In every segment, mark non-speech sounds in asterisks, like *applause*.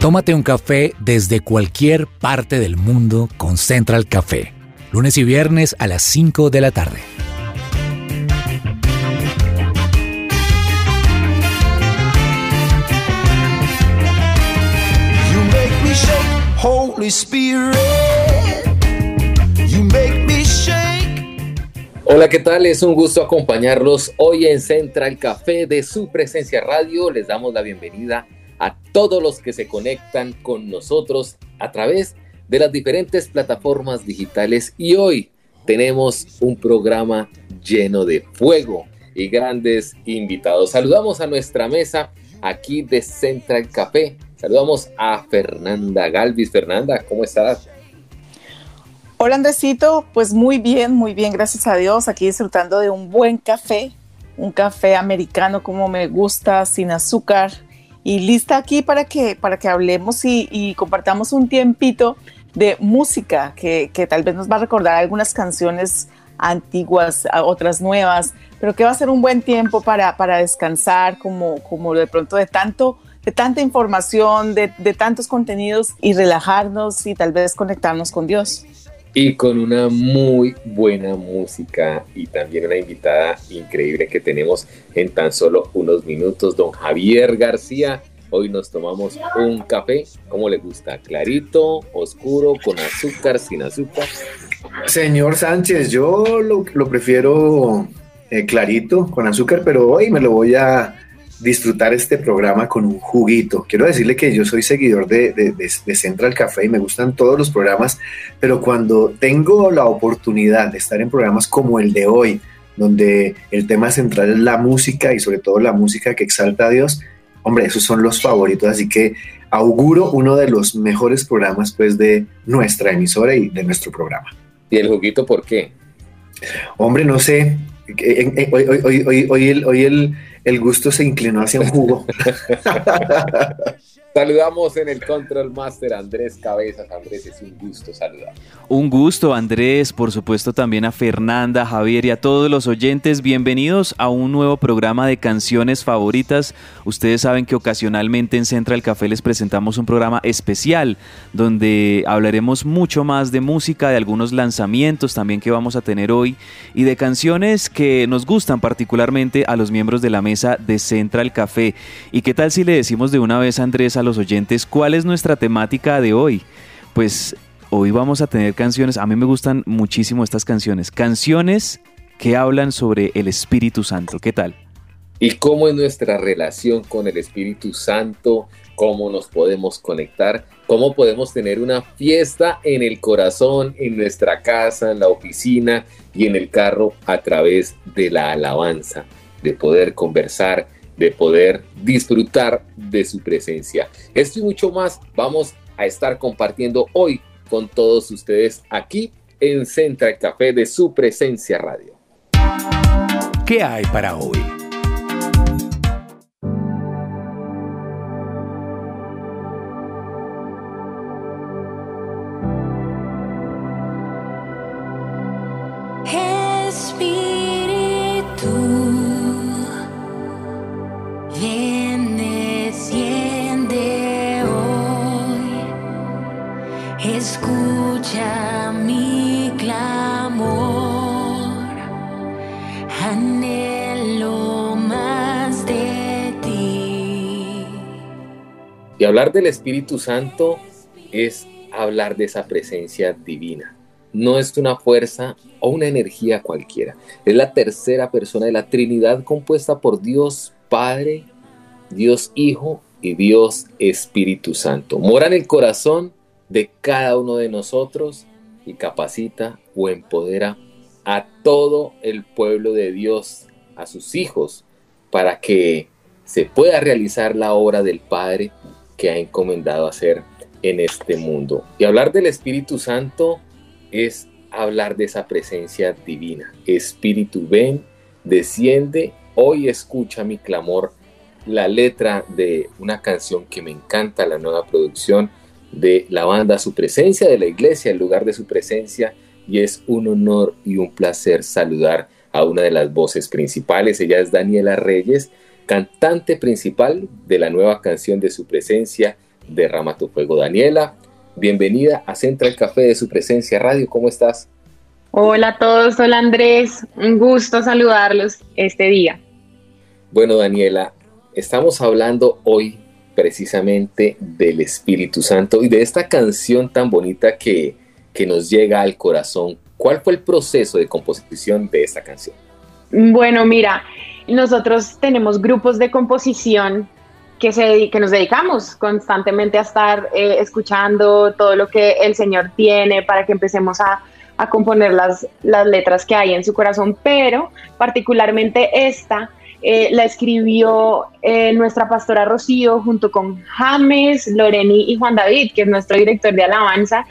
Tómate un café desde cualquier parte del mundo con Central Café. Lunes y viernes a las 5 de la tarde. You make me shake, Holy Spirit. You make me shake. Hola, ¿qué tal? Es un gusto acompañarlos hoy en Central Café de su presencia radio. Les damos la bienvenida a todos los que se conectan con nosotros a través de las diferentes plataformas digitales y hoy tenemos un programa lleno de fuego y grandes invitados. Saludamos a nuestra mesa aquí de Central Café. Saludamos a Fernanda Galvis. Fernanda, ¿cómo estás? Hola Andresito, pues muy bien, muy bien, gracias a Dios, aquí disfrutando de un buen café, un café americano como me gusta, sin azúcar, y lista aquí para que, para que hablemos y, y compartamos un tiempito de música que, que, tal vez nos va a recordar algunas canciones antiguas, otras nuevas, pero que va a ser un buen tiempo para, para descansar, como, como de pronto de tanto de tanta información, de, de tantos contenidos y relajarnos y tal vez conectarnos con Dios y con una muy buena música y también una invitada increíble que tenemos en tan solo unos minutos, don Javier García. Hoy nos tomamos un café, ¿cómo le gusta? ¿Clarito, oscuro, con azúcar, sin azúcar? Señor Sánchez, yo lo, prefiero eh, clarito, con azúcar, pero hoy me lo voy a disfrutar este programa con un juguito. Quiero decirle que yo soy seguidor de, de, de, de, Central Café y me gustan todos los programas, pero cuando tengo la oportunidad de estar en programas como el de hoy, donde el tema central es la música y sobre todo la música que exalta a Dios, hombre, esos son los favoritos, así que auguro uno de los mejores programas pues de nuestra emisora y de nuestro programa. ¿Y el juguito por qué? Hombre, no sé, hoy, hoy, hoy, hoy el, el gusto se inclinó hacia un jugo. *laughs* Saludamos en el Control Master Andrés Cabezas. Andrés, es un gusto saludar. Un gusto, Andrés. Por supuesto, también a Fernanda, Javier y a todos los oyentes. Bienvenidos a un nuevo programa de canciones favoritas. Ustedes saben que ocasionalmente en Central Café les presentamos un programa especial donde hablaremos mucho más de música, de algunos lanzamientos también que vamos a tener hoy y de canciones que nos gustan particularmente a los miembros de la mesa de Central Café. ¿Y qué tal si le decimos de una vez, Andrés, a los oyentes cuál es nuestra temática de hoy. Pues hoy vamos a tener canciones, a mí me gustan muchísimo estas canciones, canciones que hablan sobre el Espíritu Santo. ¿Qué tal? ¿Y cómo es nuestra relación con el Espíritu Santo? ¿Cómo nos podemos conectar? ¿Cómo podemos tener una fiesta en el corazón, en nuestra casa, en la oficina y en el carro a través de la alabanza? De poder conversar, de poder disfrutar de su presencia. Esto y mucho más vamos a estar compartiendo hoy con todos ustedes aquí en Central Café de su presencia radio. ¿Qué hay para hoy? Hablar del Espíritu Santo es hablar de esa presencia divina. No es una fuerza o una energía cualquiera. Es la tercera persona de la Trinidad compuesta por Dios Padre, Dios Hijo y Dios Espíritu Santo. Mora en el corazón de cada uno de nosotros y capacita o empodera a todo el pueblo de Dios, a sus hijos, para que se pueda realizar la obra del Padre que ha encomendado hacer en este mundo. Y hablar del Espíritu Santo es hablar de esa presencia divina. Espíritu, ven, desciende, hoy escucha mi clamor. La letra de una canción que me encanta, la nueva producción de la banda Su Presencia, de la iglesia, el lugar de su presencia, y es un honor y un placer saludar a una de las voces principales. Ella es Daniela Reyes, cantante principal de la nueva canción de Su Presencia, Derrama tu fuego. Daniela, bienvenida a Central Café de su presencia radio. ¿Cómo estás? Hola a todos, hola Andrés, un gusto saludarlos este día. Bueno, Daniela, estamos hablando hoy precisamente del Espíritu Santo y de esta canción tan bonita que, que nos llega al corazón. ¿Cuál fue el proceso de composición de esta canción? Bueno, mira, nosotros tenemos grupos de composición que, nos dedicamos constantemente a estar eh, escuchando todo lo que el Señor tiene para que empecemos a, componer las, letras que hay en su corazón, pero particularmente esta eh, la escribió eh, nuestra pastora Rocío junto con James, Loreni y Juan David, que es nuestro director de alabanza,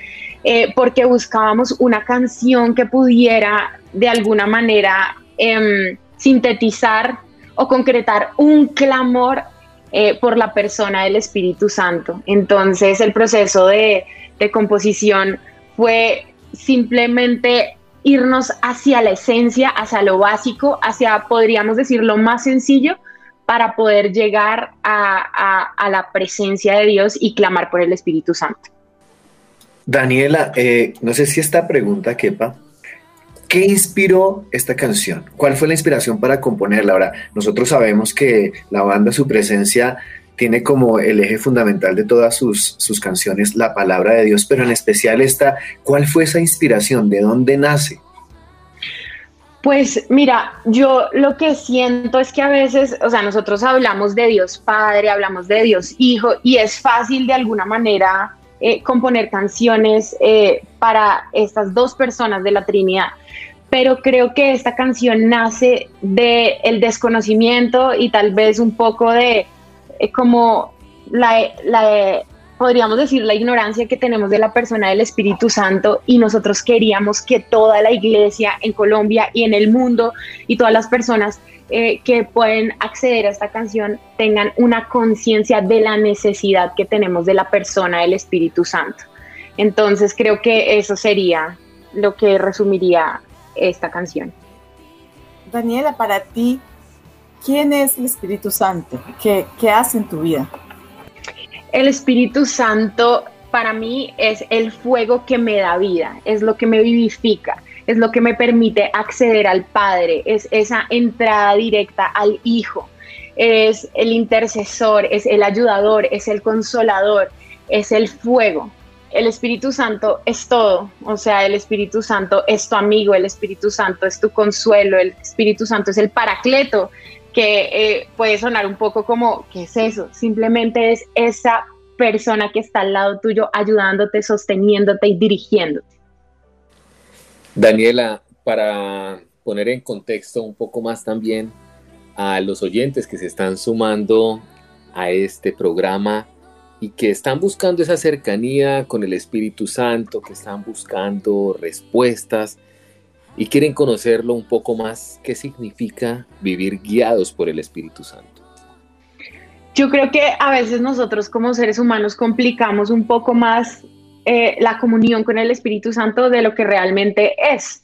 porque buscábamos una canción que pudiera de alguna manera em, sintetizar o concretar un clamor por la persona del Espíritu Santo. Entonces el proceso de, de composición fue simplemente irnos hacia la esencia, hacia lo básico, hacia, podríamos decir, lo más sencillo para poder llegar a, la presencia de Dios y clamar por el Espíritu Santo. Daniela, eh, no sé si esta pregunta quepa. ¿Qué inspiró esta canción? ¿Cuál fue la inspiración para componerla? Ahora, nosotros sabemos que la banda, su presencia, tiene como el eje fundamental de todas sus, sus canciones la palabra de Dios, pero en especial esta, ¿cuál fue esa inspiración? ¿De dónde nace? Pues mira, yo lo que siento es que a veces, o sea, nosotros hablamos de Dios Padre, hablamos de Dios Hijo, y es fácil de alguna manera eh, componer canciones eh, para estas dos personas de la Trinidad. Pero creo que esta canción nace del el desconocimiento y tal vez un poco de eh, como la, la, podríamos decir, la ignorancia que tenemos de la persona del Espíritu Santo y nosotros queríamos que toda la iglesia en Colombia y en el mundo y todas las personas eh, que pueden acceder a esta canción tengan una conciencia de la necesidad que tenemos de la persona del Espíritu Santo. Entonces creo que eso sería lo que resumiría esta canción. Daniela, para ti, ¿Quién es el Espíritu Santo? ¿Qué, qué hace en tu vida? El Espíritu Santo para mí es el fuego que me da vida, es lo que me vivifica, es lo que me permite acceder al Padre, es esa entrada directa al Hijo, es el intercesor, es el ayudador, es el consolador, es el fuego. El Espíritu Santo es todo, o sea, el Espíritu Santo es tu amigo, el Espíritu Santo es tu consuelo, el Espíritu Santo es el paracleto, que eh, puede sonar un poco como, ¿qué es eso? Simplemente es esa persona que está al lado tuyo ayudándote, sosteniéndote y dirigiéndote. Daniela, para poner en contexto un poco más también a los oyentes que se están sumando a este programa y que están buscando esa cercanía con el Espíritu Santo, que están buscando respuestas, y quieren conocerlo un poco más, ¿qué significa vivir guiados por el Espíritu Santo? Yo creo que a veces nosotros como seres humanos complicamos un poco más eh, la comunión con el Espíritu Santo de lo que realmente es.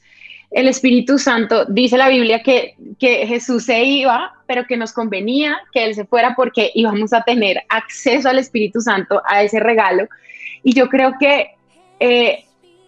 El Espíritu Santo, dice la Biblia que, Jesús se iba, pero que nos convenía que Él se fuera porque íbamos a tener acceso al Espíritu Santo, a ese regalo. Y yo creo que eh,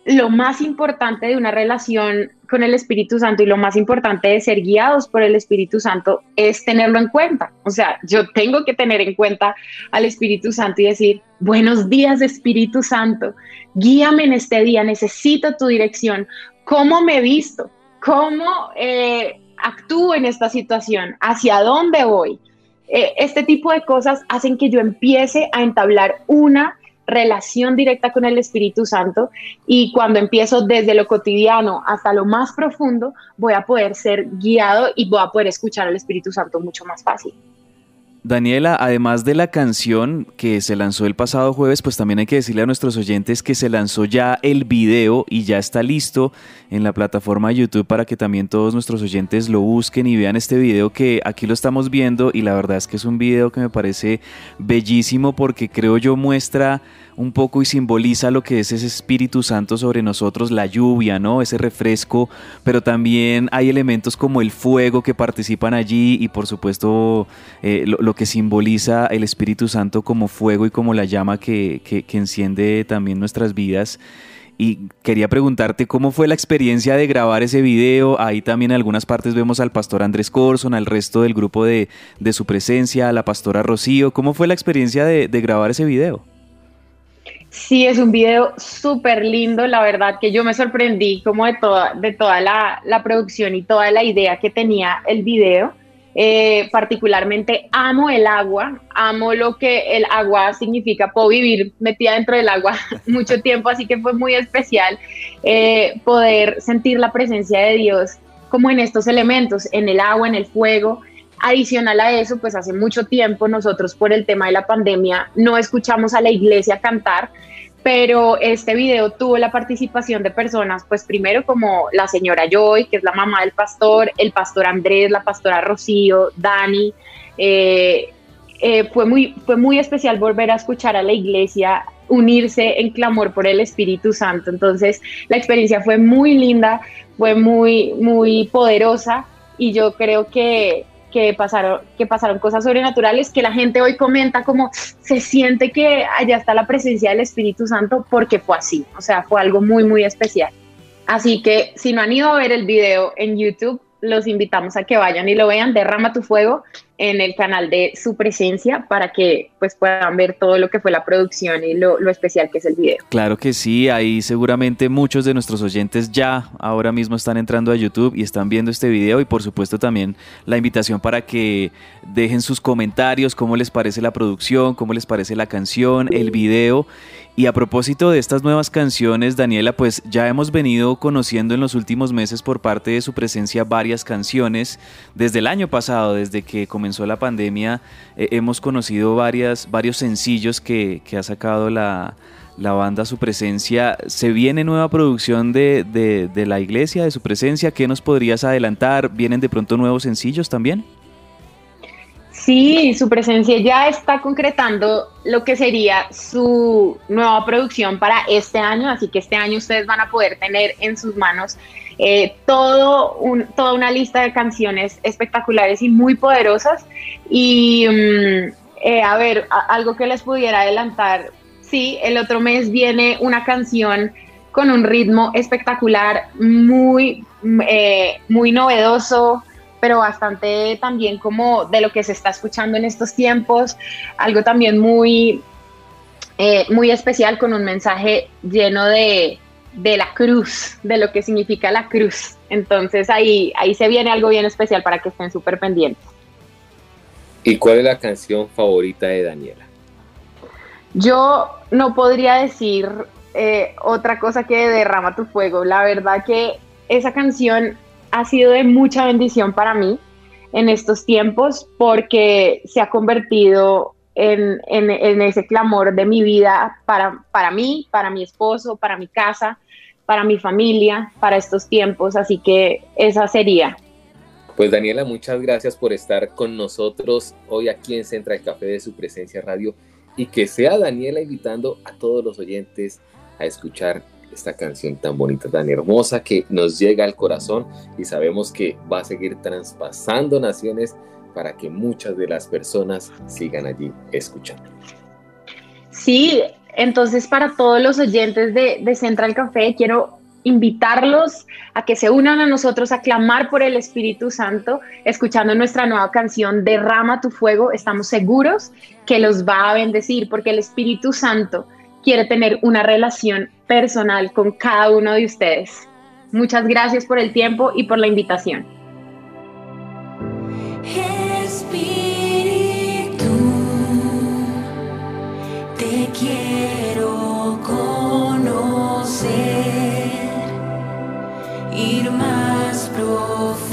lo más importante de una relación con el Espíritu Santo y lo más importante de ser guiados por el Espíritu Santo es tenerlo en cuenta. O sea, yo tengo que tener en cuenta al Espíritu Santo y decir, buenos días Espíritu Santo, guíame en este día, necesito tu dirección, cómo me visto, cómo eh, actúo en esta situación, hacia dónde voy. Eh, este tipo de cosas hacen que yo empiece a entablar una relación directa con el Espíritu Santo y cuando empiezo desde lo cotidiano hasta lo más profundo, voy a poder ser guiado y voy a poder escuchar al Espíritu Santo mucho más fácil. Daniela, además de la canción que se lanzó el pasado jueves, pues también hay que decirle a nuestros oyentes que se lanzó ya el video y ya está listo en la plataforma YouTube para que también todos nuestros oyentes lo busquen y vean este video que aquí lo estamos viendo y la verdad es que es un video que me parece bellísimo porque creo yo muestra un poco y simboliza lo que es ese Espíritu Santo sobre nosotros, la lluvia, ¿no? Ese refresco, pero también hay elementos como el fuego que participan allí y por supuesto eh, lo, que simboliza el Espíritu Santo como fuego y como la llama que, enciende también nuestras vidas. Y quería preguntarte cómo fue la experiencia de grabar ese video. Ahí también en algunas partes vemos al pastor Andrés Corson, al resto del grupo de, su presencia, a la pastora Rocío. ¿Cómo fue la experiencia de grabar ese video? Sí, es un video súper lindo, la verdad que yo me sorprendí como de toda, de toda la, la producción y toda la idea que tenía el video. Eh, particularmente amo el agua, amo lo que el agua significa, puedo vivir metida dentro del agua *laughs* mucho tiempo, así que fue muy especial eh, poder sentir la presencia de Dios como en estos elementos, en el agua, en el fuego. Adicional a eso, pues hace mucho tiempo nosotros por el tema de la pandemia no escuchamos a la iglesia cantar, pero este video tuvo la participación de personas, pues primero como la señora Joy, que es la mamá del pastor, el pastor Andrés, la pastora Rocío, Dani. Eh, eh, fue, muy, fue muy especial volver a escuchar a la iglesia unirse en clamor por el Espíritu Santo. Entonces, la experiencia fue muy linda, fue muy, muy poderosa y yo creo que que pasaron, que pasaron cosas sobrenaturales que la gente hoy comenta como se siente que allá está la presencia del Espíritu Santo porque fue así, o sea, fue algo muy, muy especial. Así que si no han ido a ver el video en YouTube, los invitamos a que vayan y lo vean, Derrama tu fuego en el canal de su presencia para que pues puedan ver todo lo que fue la producción y lo, lo, especial que es el video. Claro que sí, ahí seguramente muchos de nuestros oyentes ya ahora mismo están entrando a YouTube y están viendo este video y por supuesto también la invitación para que dejen sus comentarios, cómo les parece la producción, cómo les parece la canción, el video y a propósito de estas nuevas canciones, Daniela, pues ya hemos venido conociendo en los últimos meses por parte de su presencia varias canciones. Desde el año pasado, desde que comenzó la pandemia, eh, hemos conocido varias, varios sencillos que, que ha sacado la, la, banda Su Presencia. ¿Se viene nueva producción de, de, de la iglesia, de Su Presencia? ¿Qué nos podrías adelantar? ¿Vienen de pronto nuevos sencillos también? Sí, su presencia ya está concretando lo que sería su nueva producción para este año, así que este año ustedes van a poder tener en sus manos eh, todo un, toda una lista de canciones espectaculares y muy poderosas. Y um, eh, a ver, a, algo que les pudiera adelantar, sí, el otro mes viene una canción con un ritmo espectacular, muy, eh, muy novedoso, pero bastante también como de lo que se está escuchando en estos tiempos, algo también muy, eh, muy especial con un mensaje lleno de, de, la cruz, de lo que significa la cruz. Entonces ahí, ahí se viene algo bien especial para que estén súper pendientes. ¿Y cuál es la canción favorita de Daniela? Yo no podría decir eh, otra cosa que Derrama tu fuego. La verdad que esa canción ha sido de mucha bendición para mí en estos tiempos porque se ha convertido en, en, en, ese clamor de mi vida para, para mí, para mi esposo, para mi casa, para mi familia, para estos tiempos. Así que esa sería. Pues Daniela, muchas gracias por estar con nosotros hoy aquí en Central Café de su presencia radio y que sea Daniela invitando a todos los oyentes a escuchar esta canción tan bonita, tan hermosa que nos llega al corazón y sabemos que va a seguir traspasando naciones para que muchas de las personas sigan allí escuchando. Sí, entonces para todos los oyentes de, Central Café quiero invitarlos a que se unan a nosotros a clamar por el Espíritu Santo, escuchando nuestra nueva canción Derrama tu fuego. Estamos seguros que los va a bendecir porque el Espíritu Santo quiere tener una relación personal con cada uno de ustedes. Muchas gracias por el tiempo y por la invitación.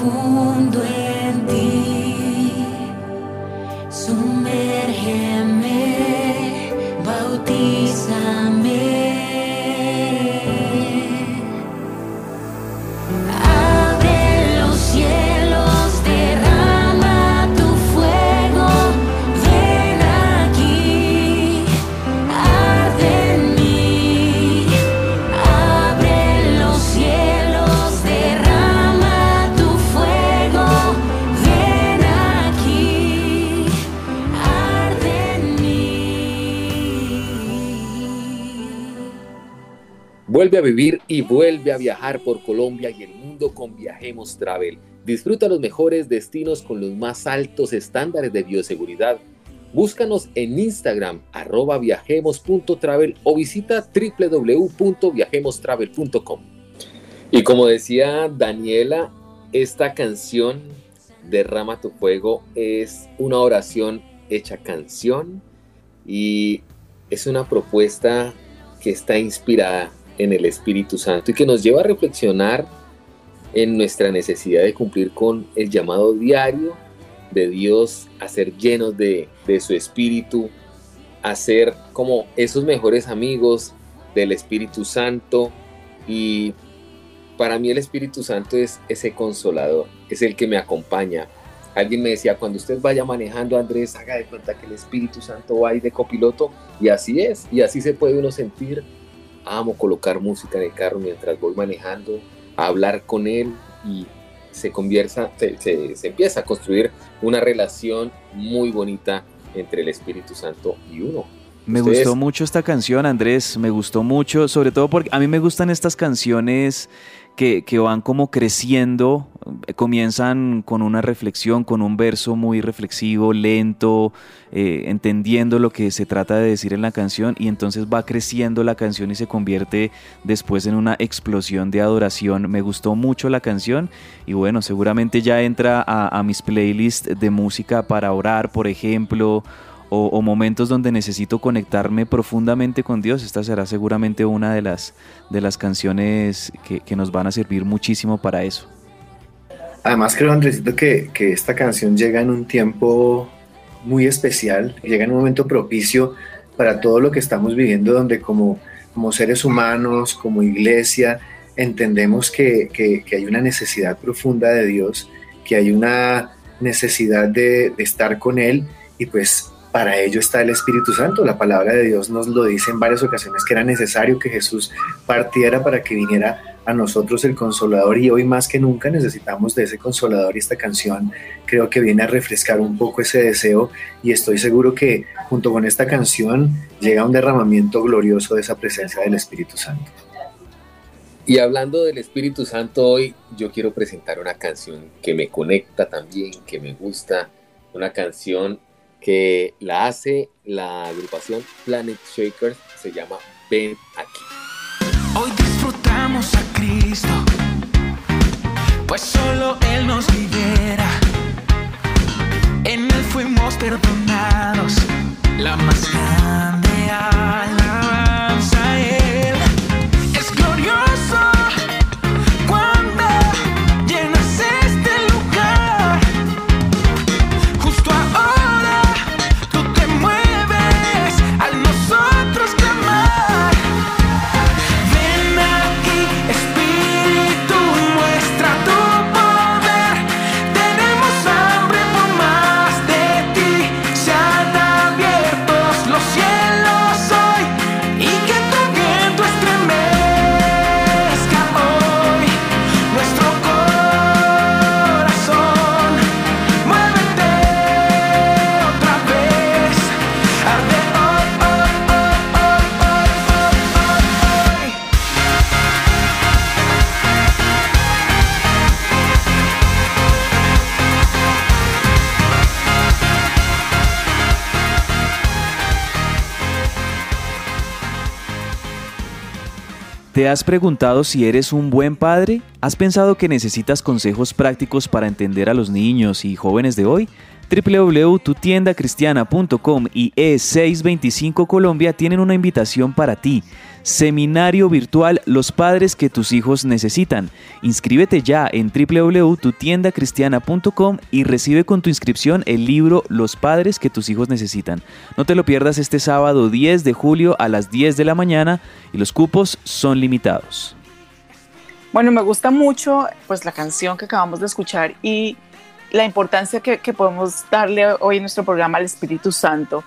Profundo Vuelve a vivir y vuelve a viajar por Colombia y el mundo con Viajemos Travel. Disfruta los mejores destinos con los más altos estándares de bioseguridad. Búscanos en Instagram arroba viajemos.travel o visita www.viajemostravel.com. Y como decía Daniela, esta canción, Derrama tu fuego, es una oración hecha canción y es una propuesta que está inspirada en el Espíritu Santo y que nos lleva a reflexionar en nuestra necesidad de cumplir con el llamado diario de Dios a ser llenos de, de su Espíritu, a ser como esos mejores amigos del Espíritu Santo y para mí el Espíritu Santo es ese consolador, es el que me acompaña. Alguien me decía, cuando usted vaya manejando, Andrés, haga de cuenta que el Espíritu Santo va ahí de copiloto y así es, y así se puede uno sentir amo colocar música en el carro mientras voy manejando, a hablar con él y se convierta, se, se- se empieza a construir una relación muy bonita entre el Espíritu Santo y uno. Me Ustedes- gustó mucho esta canción, Andrés, me gustó mucho, sobre todo porque a mí me gustan estas canciones que, van como creciendo, eh, comienzan con una reflexión, con un verso muy reflexivo, lento, eh, entendiendo lo que se trata de decir en la canción y entonces va creciendo la canción y se convierte después en una explosión de adoración. Me gustó mucho la canción y bueno, seguramente ya entra a mis playlists de música para orar, por ejemplo, o, o momentos donde necesito conectarme profundamente con Dios, esta será seguramente una de las, de las canciones que, que nos van a servir muchísimo para eso. Además creo, Andresito, que, que esta canción llega en un tiempo muy especial, llega en un momento propicio para todo lo que estamos viviendo, donde como, como seres humanos, como iglesia, entendemos que, que- que hay una necesidad profunda de Dios, que hay una necesidad de, de estar con Él y pues para ello está el Espíritu Santo. La palabra de Dios nos lo dice en varias ocasiones que era necesario que Jesús partiera para que viniera a nosotros el consolador y hoy más que nunca necesitamos de ese consolador y esta canción creo que viene a refrescar un poco ese deseo y estoy seguro que junto con esta canción llega un derramamiento glorioso de esa presencia del Espíritu Santo. Y hablando del Espíritu Santo hoy, yo quiero presentar una canción que me conecta también, que me gusta, una canción que la hace la agrupación Planet Shakers, se llama Ven aquí. Hoy disfrutamos a Cristo, pues solo Él nos libera. En Él fuimos perdonados, la más grande alabanza ¿Te has preguntado si eres un buen padre? ¿Has pensado que necesitas consejos prácticos para entender a los niños y jóvenes de hoy? www.tutiendacristiana.com y E625 Colombia tienen una invitación para ti. Seminario virtual Los padres que tus hijos necesitan. Inscríbete ya en www.tutiendacristiana.com y recibe con tu inscripción el libro Los padres que tus hijos necesitan. No te lo pierdas este sábado 10 de julio a las 10 de la mañana y los cupos son limitados. Bueno, me gusta mucho pues la canción que acabamos de escuchar y la importancia que, que podemos darle hoy en nuestro programa al Espíritu Santo,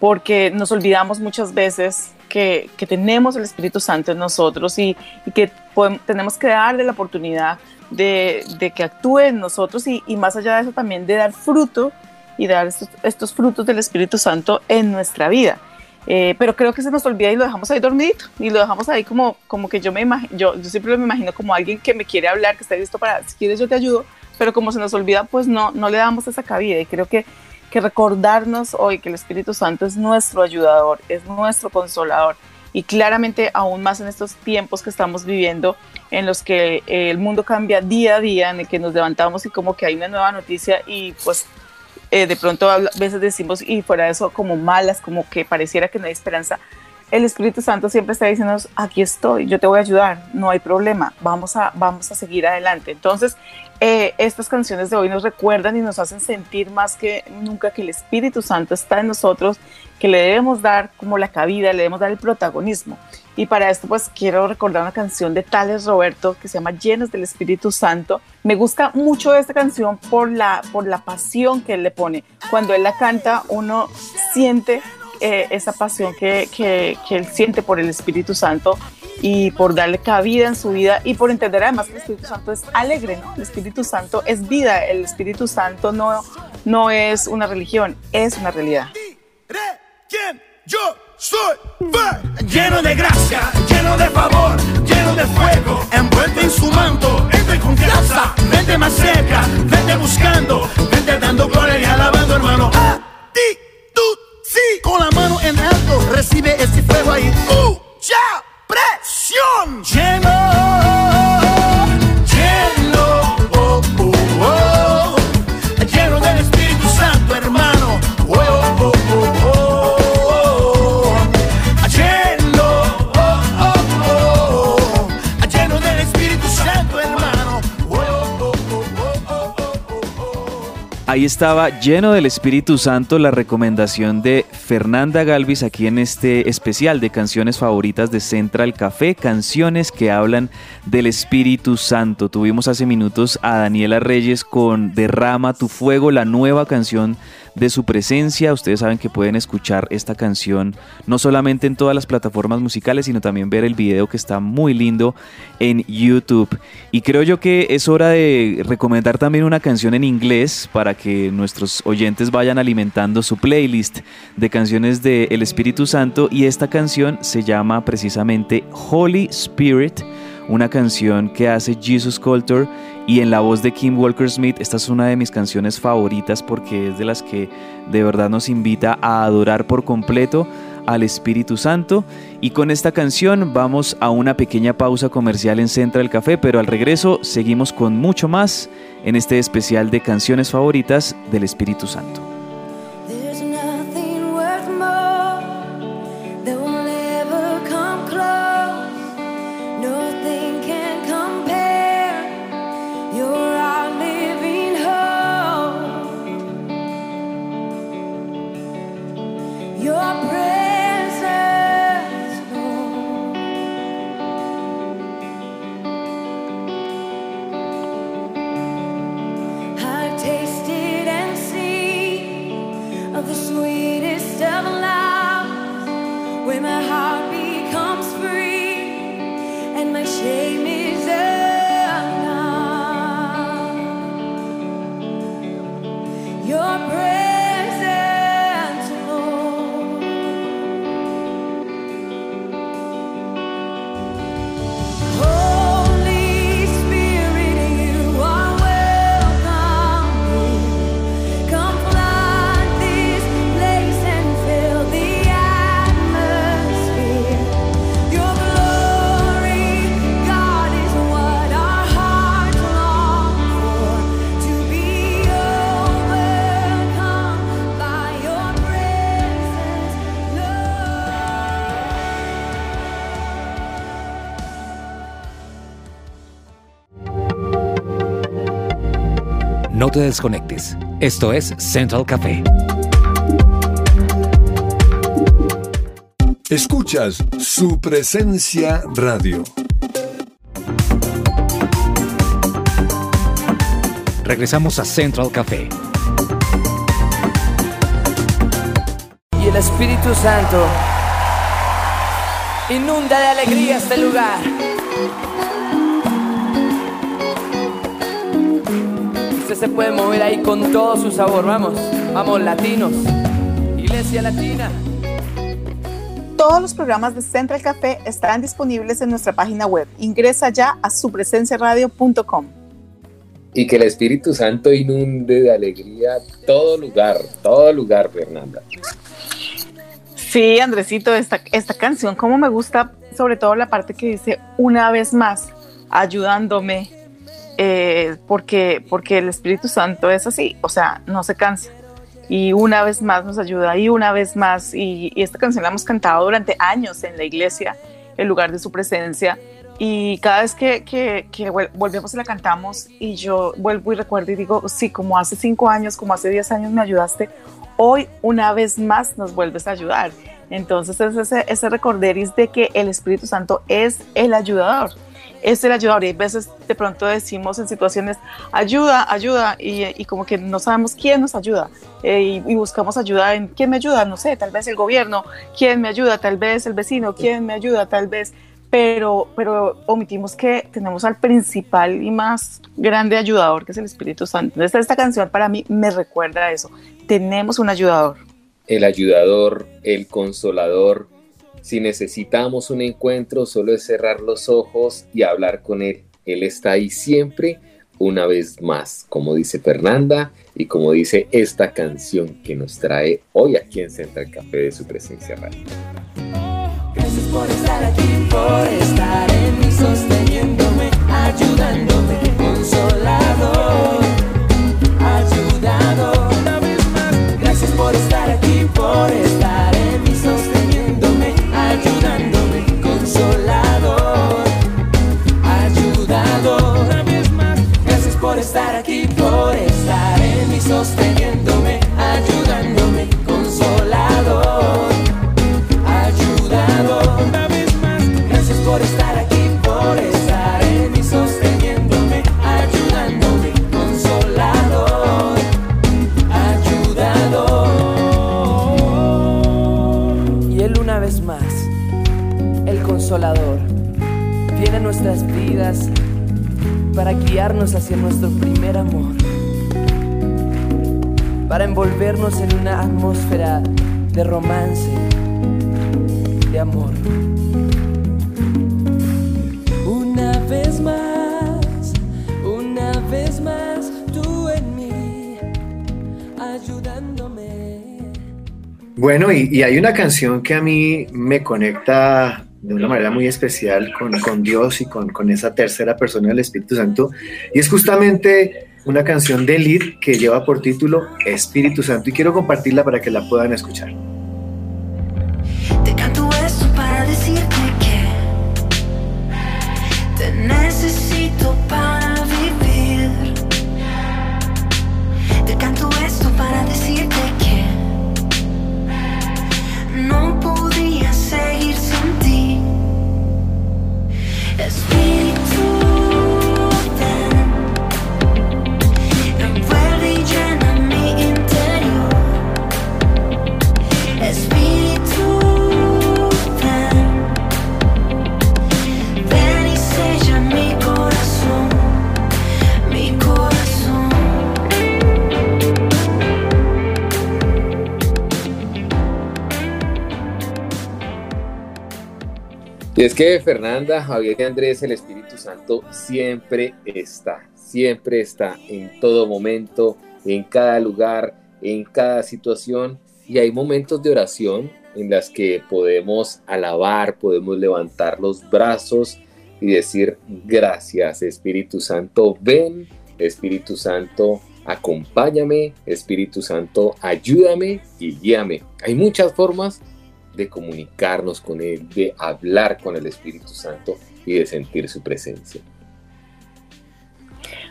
porque nos olvidamos muchas veces que, que tenemos el Espíritu Santo en nosotros y, y que podem- tenemos que darle la oportunidad de, de que actúe en nosotros y, y más allá de eso también de dar fruto y dar estos, estos frutos del Espíritu Santo en nuestra vida. Eh, pero creo que se nos olvida y lo dejamos ahí dormidito y lo dejamos ahí como, como que yo me imagino, yo, yo siempre me imagino como alguien que me quiere hablar, que está listo para, si quieres yo te ayudo, pero como se nos olvida, pues no, no le damos esa cabida y creo que, que recordarnos hoy que el Espíritu Santo es nuestro ayudador, es nuestro consolador y claramente aún más en estos tiempos que estamos viviendo en los que el mundo cambia día a día, en el que nos levantamos y como que hay una nueva noticia y pues eh, de pronto a veces decimos y fuera eso como malas, como que pareciera que no hay esperanza. El Espíritu Santo siempre está diciéndonos, aquí estoy, yo te voy a ayudar, no hay problema, vamos a, vamos a seguir adelante. Entonces, eh, estas canciones de hoy nos recuerdan y nos hacen sentir más que nunca que el Espíritu Santo está en nosotros, que le debemos dar como la cabida, le debemos dar el protagonismo. Y para esto pues quiero recordar una canción de Tales Roberto que se llama Llenos del Espíritu Santo. Me gusta mucho esta canción por la, por la pasión que él le pone. Cuando él la canta uno siente eh, esa pasión que, que, que él siente por el Espíritu Santo y por darle cabida en su vida y por entender además que el Espíritu Santo es alegre, ¿no? El Espíritu Santo es vida, el Espíritu Santo no, no es una religión, es una realidad. Yo soy. Lleno de gracia, lleno de favor, lleno de fuego, envuelto en su manto, entre con confianza, vente más cerca, vente buscando, vente dando gloria y alabando, hermano. Con la mano en alto, recibe este fuego ahí. Mucha presión. Ahí estaba lleno del Espíritu Santo la recomendación de Fernanda Galvis aquí en este especial de canciones favoritas de Central Café, canciones que hablan del Espíritu Santo. Tuvimos hace minutos a Daniela Reyes con Derrama tu fuego, la nueva canción de su presencia. Ustedes saben que pueden escuchar esta canción no solamente en todas las plataformas musicales, sino también ver el video que está muy lindo en YouTube. Y creo yo que es hora de recomendar también una canción en inglés para que nuestros oyentes vayan alimentando su playlist de canciones del El Espíritu Santo. Y esta canción se llama precisamente Holy Spirit una canción que hace Jesus Coulter y en la voz de Kim Walker Smith. Esta es una de mis canciones favoritas porque es de las que de verdad nos invita a adorar por completo al Espíritu Santo. Y con esta canción vamos a una pequeña pausa comercial en Central Café, pero al regreso seguimos con mucho más en este especial de canciones favoritas del Espíritu Santo. Te desconectes. Esto es Central Café. Escuchas su presencia radio. Regresamos a Central Café. y el Espíritu Santo inunda de alegría este lugar. Usted se puede mover ahí con todo su sabor, vamos, vamos latinos, iglesia latina. Todos los programas de Central Café estarán disponibles en nuestra página web. Ingresa ya a supresenciaradio.com. Y que el Espíritu Santo inunde de alegría todo lugar, todo lugar, Fernanda. Sí, Andresito, esta, esta canción, como me gusta, sobre todo la parte que dice una vez más, ayudándome, eh, porque, porque el Espíritu Santo es así, o sea, no se cansa. Y una vez más nos ayuda, y una vez más, y, y esta canción la hemos cantado durante años en la iglesia, en lugar de su presencia, y cada vez que, que, que volvemos y la cantamos, y yo vuelvo y recuerdo y digo, sí, como hace cinco años, como hace diez años me ayudaste, hoy una vez más nos vuelves a ayudar. Entonces es ese, ese recorderis de que el Espíritu Santo es el ayudador, es el ayudador. Y hay veces de pronto decimos en situaciones, ayuda, ayuda, y, y como que no sabemos quién nos ayuda. eh, y, y buscamos ayuda en quién me ayuda, no sé, tal vez el gobierno, quién me ayuda, tal vez el vecino, quién me ayuda, tal vez pero, pero omitimos que tenemos al principal y más grande ayudador, que es el Espíritu Santo. Entonces, esta canción para mí me recuerda a eso. Tenemos un ayudador. El ayudador, el consolador. Si necesitamos un encuentro, solo es cerrar los ojos y hablar con Él. Él está ahí siempre, una vez más, como dice Fernanda y como dice esta canción que nos trae hoy aquí en Central Café de su presencia radio. Gracias por estar aquí, por estar en mí, sosteniéndome, ayudándome, consolador, ayudador. Una vez más, gracias por estar aquí, por estar atmósfera de romance de amor. Una vez más, una vez más, tú en mí, ayudándome. Bueno, y, hay una canción que a mí me conecta de una manera muy especial con, Dios y con esa tercera persona del Espíritu Santo, y es justamente una canción de Lid que lleva por título Espíritu Santo, y quiero compartirla para que la puedan escuchar. Que Fernanda, Javier y Andrés, el Espíritu Santo siempre está, siempre está en todo momento, en cada lugar, en cada situación. Y hay momentos de oración en las que podemos alabar, podemos levantar los brazos y decir gracias Espíritu Santo, ven Espíritu Santo, acompáñame, Espíritu Santo, ayúdame y guíame. Hay muchas formas de comunicarnos con Él, de hablar con el Espíritu Santo y de sentir su presencia.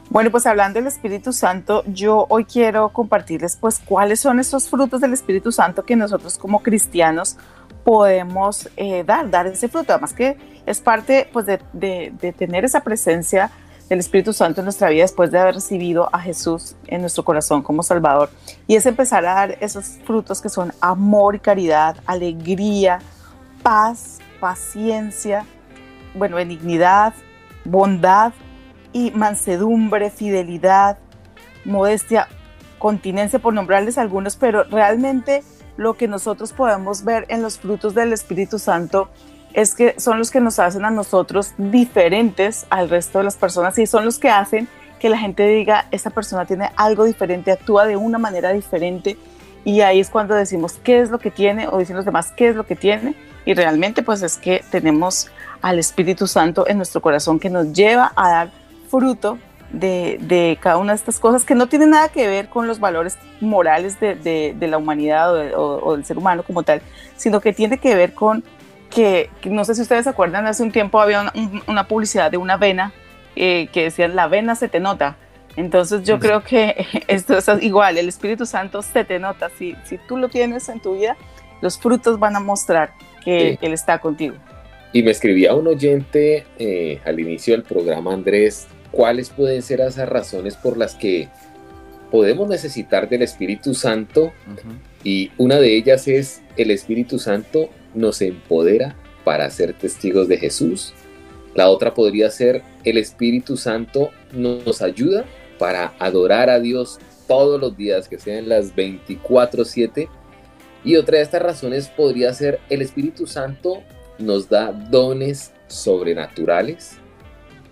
Bueno, pues hablando del Espíritu Santo, yo hoy quiero compartirles pues cuáles son esos frutos del Espíritu Santo que nosotros como cristianos podemos eh, dar, dar ese fruto. Además que es parte pues de, de, de tener esa presencia del Espíritu Santo en nuestra vida después de haber recibido a Jesús en nuestro corazón como Salvador. Y es empezar a dar esos frutos que son amor y caridad, alegría, paz, paciencia, bueno, benignidad, bondad y mansedumbre, fidelidad, modestia, continencia, por nombrarles algunos, pero realmente lo que nosotros podemos ver en los frutos del Espíritu Santo es que son los que nos hacen a nosotros diferentes al resto de las personas y son los que hacen que la gente diga, esta persona tiene algo diferente, actúa de una manera diferente. Y ahí es cuando decimos qué es lo que tiene o dicen los demás qué es lo que tiene. Y realmente pues es que tenemos al Espíritu Santo en nuestro corazón que nos lleva a dar fruto de, cada una de estas cosas que no tienen nada que ver con los valores morales de, la humanidad o, del ser humano como tal, sino que tiene que ver con que, no sé si ustedes se acuerdan, hace un tiempo había una, publicidad de una vena eh, que decía, la vena se te nota. Entonces yo creo que *laughs* esto es igual, el Espíritu Santo se te nota. Si, si tú lo tienes en tu vida, los frutos van a mostrar que Él está contigo. Y me escribía un oyente eh, al inicio del programa, Andrés, ¿cuáles pueden ser esas razones por las que podemos necesitar del Espíritu Santo? Y una de ellas es el Espíritu Santo nos empodera para ser testigos de Jesús. La otra podría ser el Espíritu Santo nos ayuda para adorar a Dios todos los días, que sean las 24/7. Y otra de estas razones podría ser el Espíritu Santo nos da dones sobrenaturales.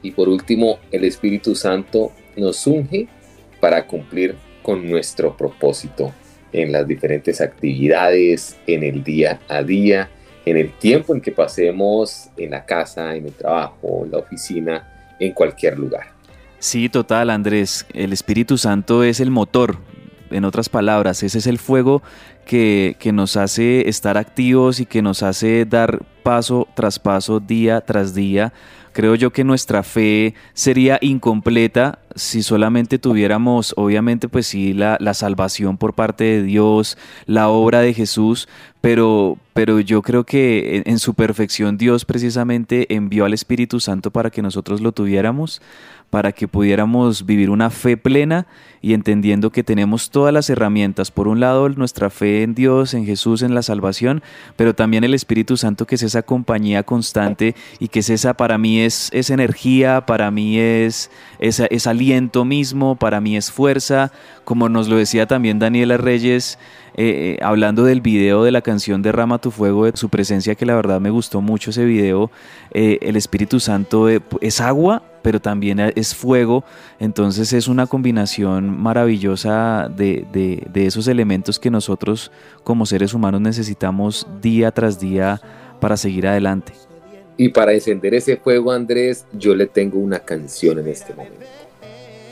Y por último, el Espíritu Santo nos unge para cumplir con nuestro propósito en las diferentes actividades, en el día a día, en el tiempo en que pasemos en la casa, en el trabajo, en la oficina, en cualquier lugar. Sí, total, Andrés. El Espíritu Santo es el motor. En otras palabras, ese es el fuego que, que, nos hace estar activos y que nos hace dar paso tras paso, día tras día, Creo yo que nuestra fe sería incompleta si solamente tuviéramos, obviamente, pues sí, la, salvación por parte de Dios, la obra de Jesús, pero, pero yo creo que en, en su perfección Dios precisamente envió al Espíritu Santo para que nosotros lo tuviéramos para que pudiéramos vivir una fe plena y entendiendo que tenemos todas las herramientas. Por un lado, nuestra fe en Dios, en Jesús, en la salvación, pero también el Espíritu Santo, que es esa compañía constante y que es esa, para mí es, energía, para mí es, es, aliento mismo, para mí es fuerza. Como nos lo decía también Daniela Reyes, eh, eh, hablando del video de la canción Derrama tu fuego, de su presencia, que la verdad me gustó mucho ese video, eh, el Espíritu Santo es agua, pero también es fuego, entonces es una combinación maravillosa de, de, esos elementos que nosotros como seres humanos necesitamos día tras día para seguir adelante. Y para encender ese fuego, Andrés, yo le tengo una canción en este momento.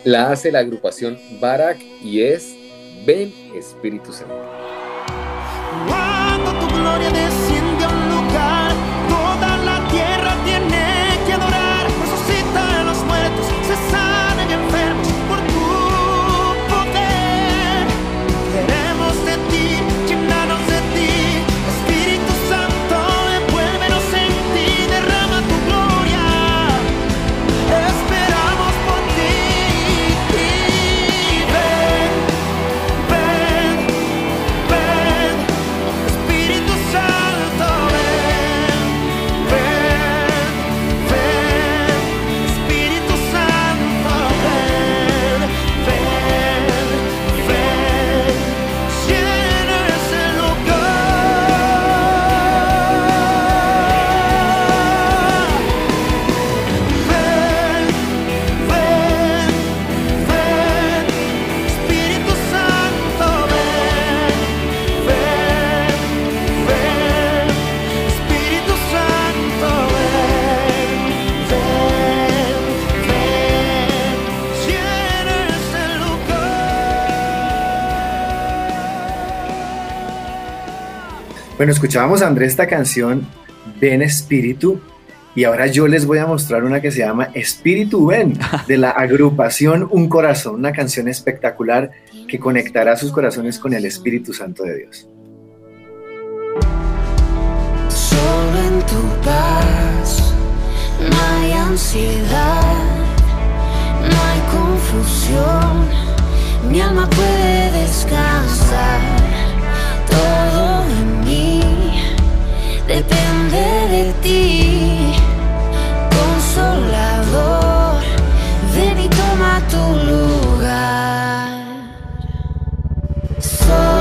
La hace la agrupación Barak y es Ven Espíritu Santo. Cuando tu gloria Bueno, escuchábamos a Andrés esta canción, Ven Espíritu, y ahora yo les voy a mostrar una que se llama Espíritu Ven, de la agrupación Un Corazón, una canción espectacular que conectará sus corazones con el Espíritu Santo de Dios. Solo en tu paz no hay ansiedad, no hay confusión, mi alma puede descansar. Todo depende de ti, consolador. Ven y toma tu lugar. Sopla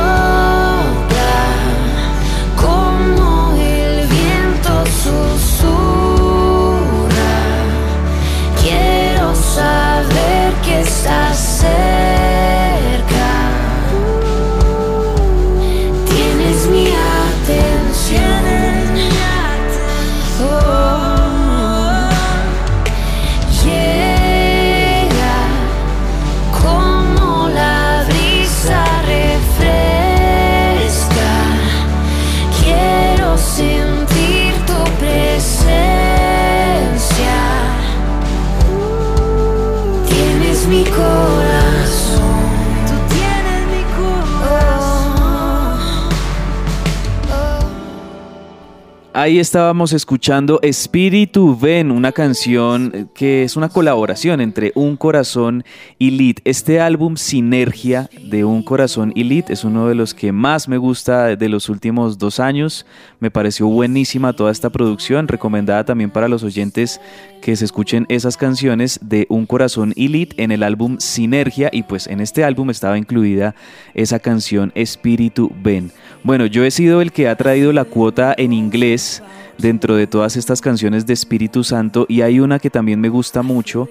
ahí estábamos escuchando Espíritu Ven, una canción que es una colaboración entre Un Corazón y Lit. Este álbum Sinergia de Un Corazón y Lit es uno de los que más me gusta de los últimos dos años. Me pareció buenísima toda esta producción, recomendada también para los oyentes que se escuchen esas canciones de Un Corazón y Lit en el álbum Sinergia y pues en este álbum estaba incluida esa canción Espíritu Ven. Bueno, yo he sido el que ha traído la cuota en inglés dentro de todas estas canciones de Espíritu Santo y hay una que también me gusta mucho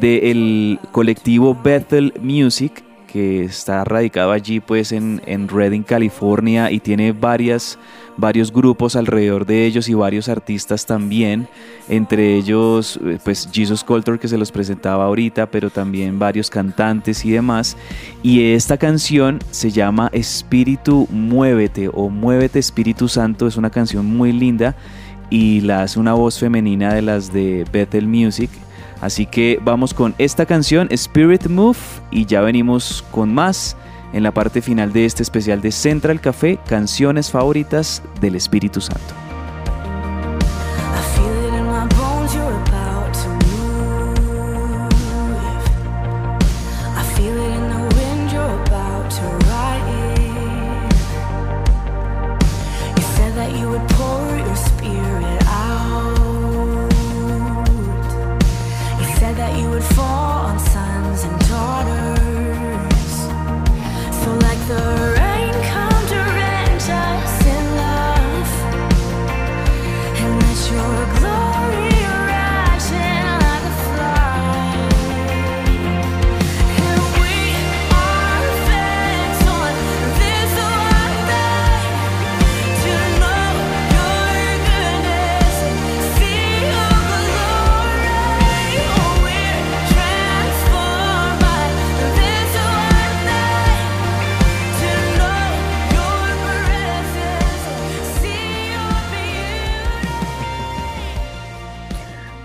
del colectivo Bethel Music que está radicado allí pues en, en Redding, California y tiene varias varios grupos alrededor de ellos y varios artistas también, entre ellos eh, pues Jesus Culture que se los presentaba ahorita, pero también varios cantantes y demás. Y esta canción se llama Espíritu Muévete o Muévete Espíritu Santo, es una canción muy linda y la hace una voz femenina de las de Bethel Music. Así que vamos con esta canción, Spirit Move, y ya venimos con más en la parte final de este especial de Central Café, canciones favoritas del Espíritu Santo.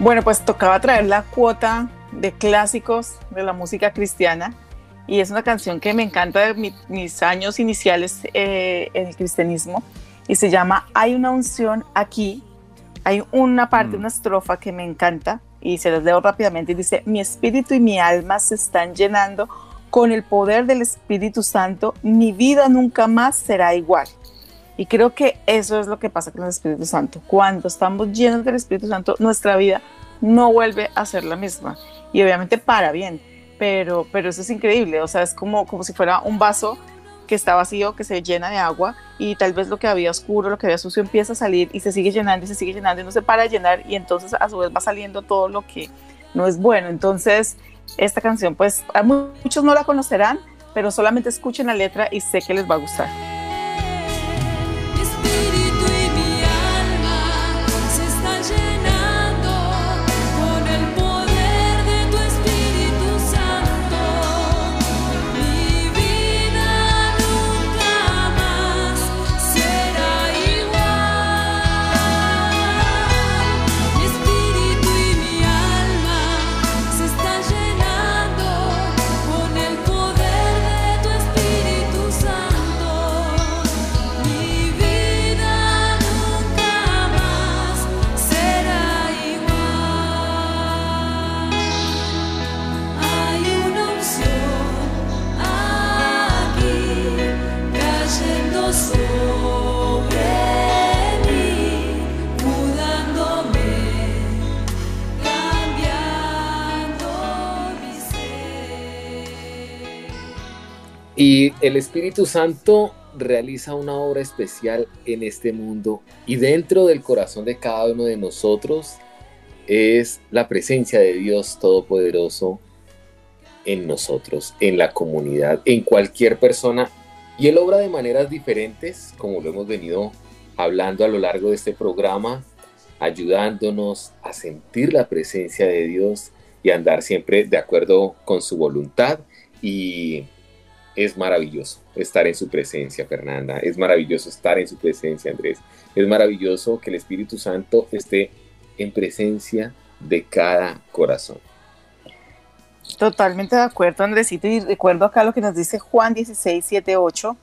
Bueno, pues tocaba traer la cuota de clásicos de la música cristiana y es una canción que me encanta de mi- mis años iniciales eh, en el cristianismo y se llama Hay una unción aquí. Hay una parte, una estrofa que me encanta y se las leo rápidamente y dice, mi espíritu y mi alma se están llenando con el poder del Espíritu Santo, mi vida nunca más será igual. Y creo que eso es lo que pasa con el Espíritu Santo. Cuando estamos llenos del Espíritu Santo, nuestra vida no vuelve a ser la misma. Y obviamente para bien, pero, pero eso es increíble. O sea, es como, como si fuera un vaso que está vacío, que se llena de agua y tal vez lo que había oscuro, lo que había sucio empieza a salir y se sigue llenando y se sigue llenando y no se para de llenar y entonces a su vez va saliendo todo lo que no es bueno. Entonces, esta canción, pues a mu- muchos no la conocerán, pero solamente escuchen la letra y sé que les va a gustar. El Espíritu Santo realiza una obra especial en este mundo y dentro del corazón de cada uno de nosotros es la presencia de Dios Todopoderoso en nosotros, en la comunidad, en cualquier persona. Y Él obra de maneras diferentes, como lo hemos venido hablando a lo largo de este programa, ayudándonos a sentir la presencia de Dios y andar siempre de acuerdo con su voluntad. Y es maravilloso estar en su presencia, Fernanda. Es maravilloso estar en su presencia, Andrés. Es maravilloso que el Espíritu Santo esté en presencia de cada corazón. Totalmente de acuerdo, Andresito. Y recuerdo acá lo que nos dice Juan 16, 7, 8,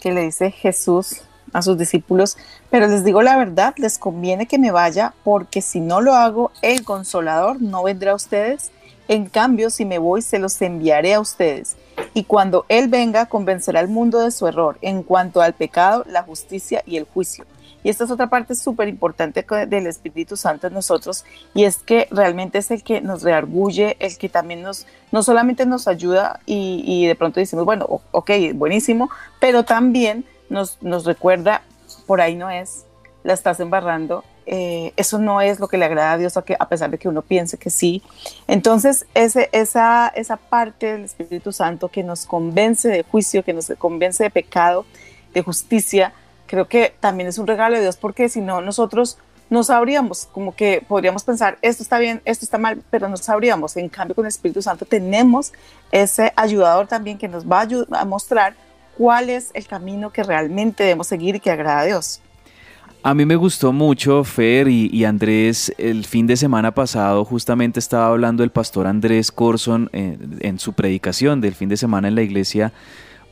que le dice Jesús, a sus discípulos, pero les digo la verdad, les conviene que me vaya porque si no lo hago, el consolador no vendrá a ustedes. En cambio, si me voy, se los enviaré a ustedes. Y cuando Él venga, convencerá al mundo de su error en cuanto al pecado, la justicia y el juicio. Y esta es otra parte súper importante del Espíritu Santo en nosotros, y es que realmente es el que nos reargulle, el que también nos, no solamente nos ayuda y, de pronto decimos, bueno, ok, buenísimo, pero también nos, nos recuerda, por ahí no es, la estás embarrando, eh, eso no es lo que le agrada a Dios, a, que, a pesar de que uno piense que sí. Entonces, ese, esa, esa parte del Espíritu Santo que nos convence de juicio, que nos convence de pecado, de justicia, creo que también es un regalo de Dios porque si no nosotros no sabríamos, como que podríamos pensar, esto está bien, esto está mal, pero no sabríamos. En cambio, con el Espíritu Santo tenemos ese ayudador también que nos va a, a mostrar cuál es el camino que realmente debemos seguir y que agrada a Dios. A mí me gustó mucho, Fer y, Andrés, el fin de semana pasado justamente estaba hablando el pastor Andrés Corson eh, en su predicación del fin de semana en la iglesia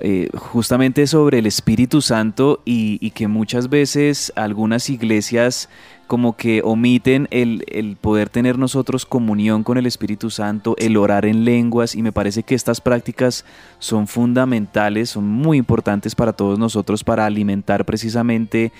eh, justamente sobre el Espíritu Santo y, que muchas veces algunas iglesias como que omiten el, el, poder tener nosotros comunión con el Espíritu Santo, el orar en lenguas y me parece que estas prácticas son fundamentales, son muy importantes para todos nosotros para alimentar precisamente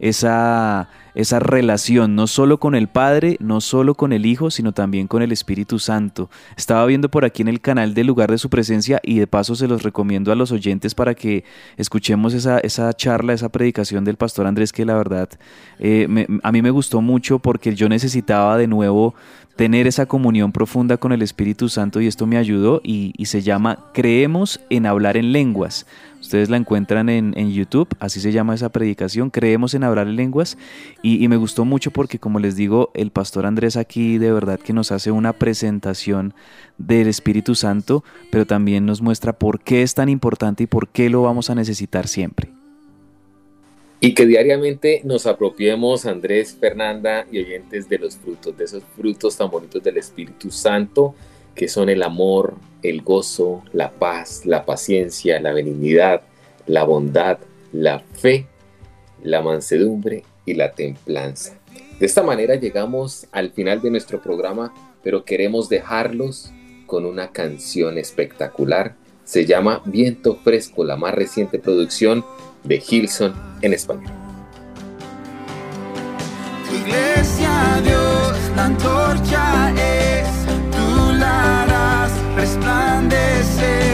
esa esa relación, no solo con el Padre, no solo con el Hijo, sino también con el Espíritu Santo. Estaba viendo por aquí en el canal del lugar de su presencia y de paso se los recomiendo a los oyentes para que escuchemos esa, esa charla, esa predicación del pastor Andrés, que la verdad eh, a mí me gustó mucho porque yo necesitaba de nuevo tener esa comunión profunda con el Espíritu Santo y esto me ayudó y, se llama Creemos en hablar en lenguas. Ustedes la encuentran en, YouTube, así se llama esa predicación, Creemos en hablar en lenguas y, y, me gustó mucho porque como les digo, el pastor Andrés aquí de verdad que nos hace una presentación del Espíritu Santo, pero también nos muestra por qué es tan importante y por qué lo vamos a necesitar siempre. Y que diariamente nos apropiemos, Andrés, Fernanda y oyentes, de los frutos, de esos frutos tan bonitos del Espíritu Santo, que son el amor, el gozo, la paz, la paciencia, la benignidad, la bondad, la fe, la mansedumbre y la templanza. De esta manera llegamos al final de nuestro programa, pero queremos dejarlos con una canción espectacular. Se llama Viento Fresco, la más reciente producción de Gilson en español. Tu iglesia, Dios, la antorcha es, harás resplandecer,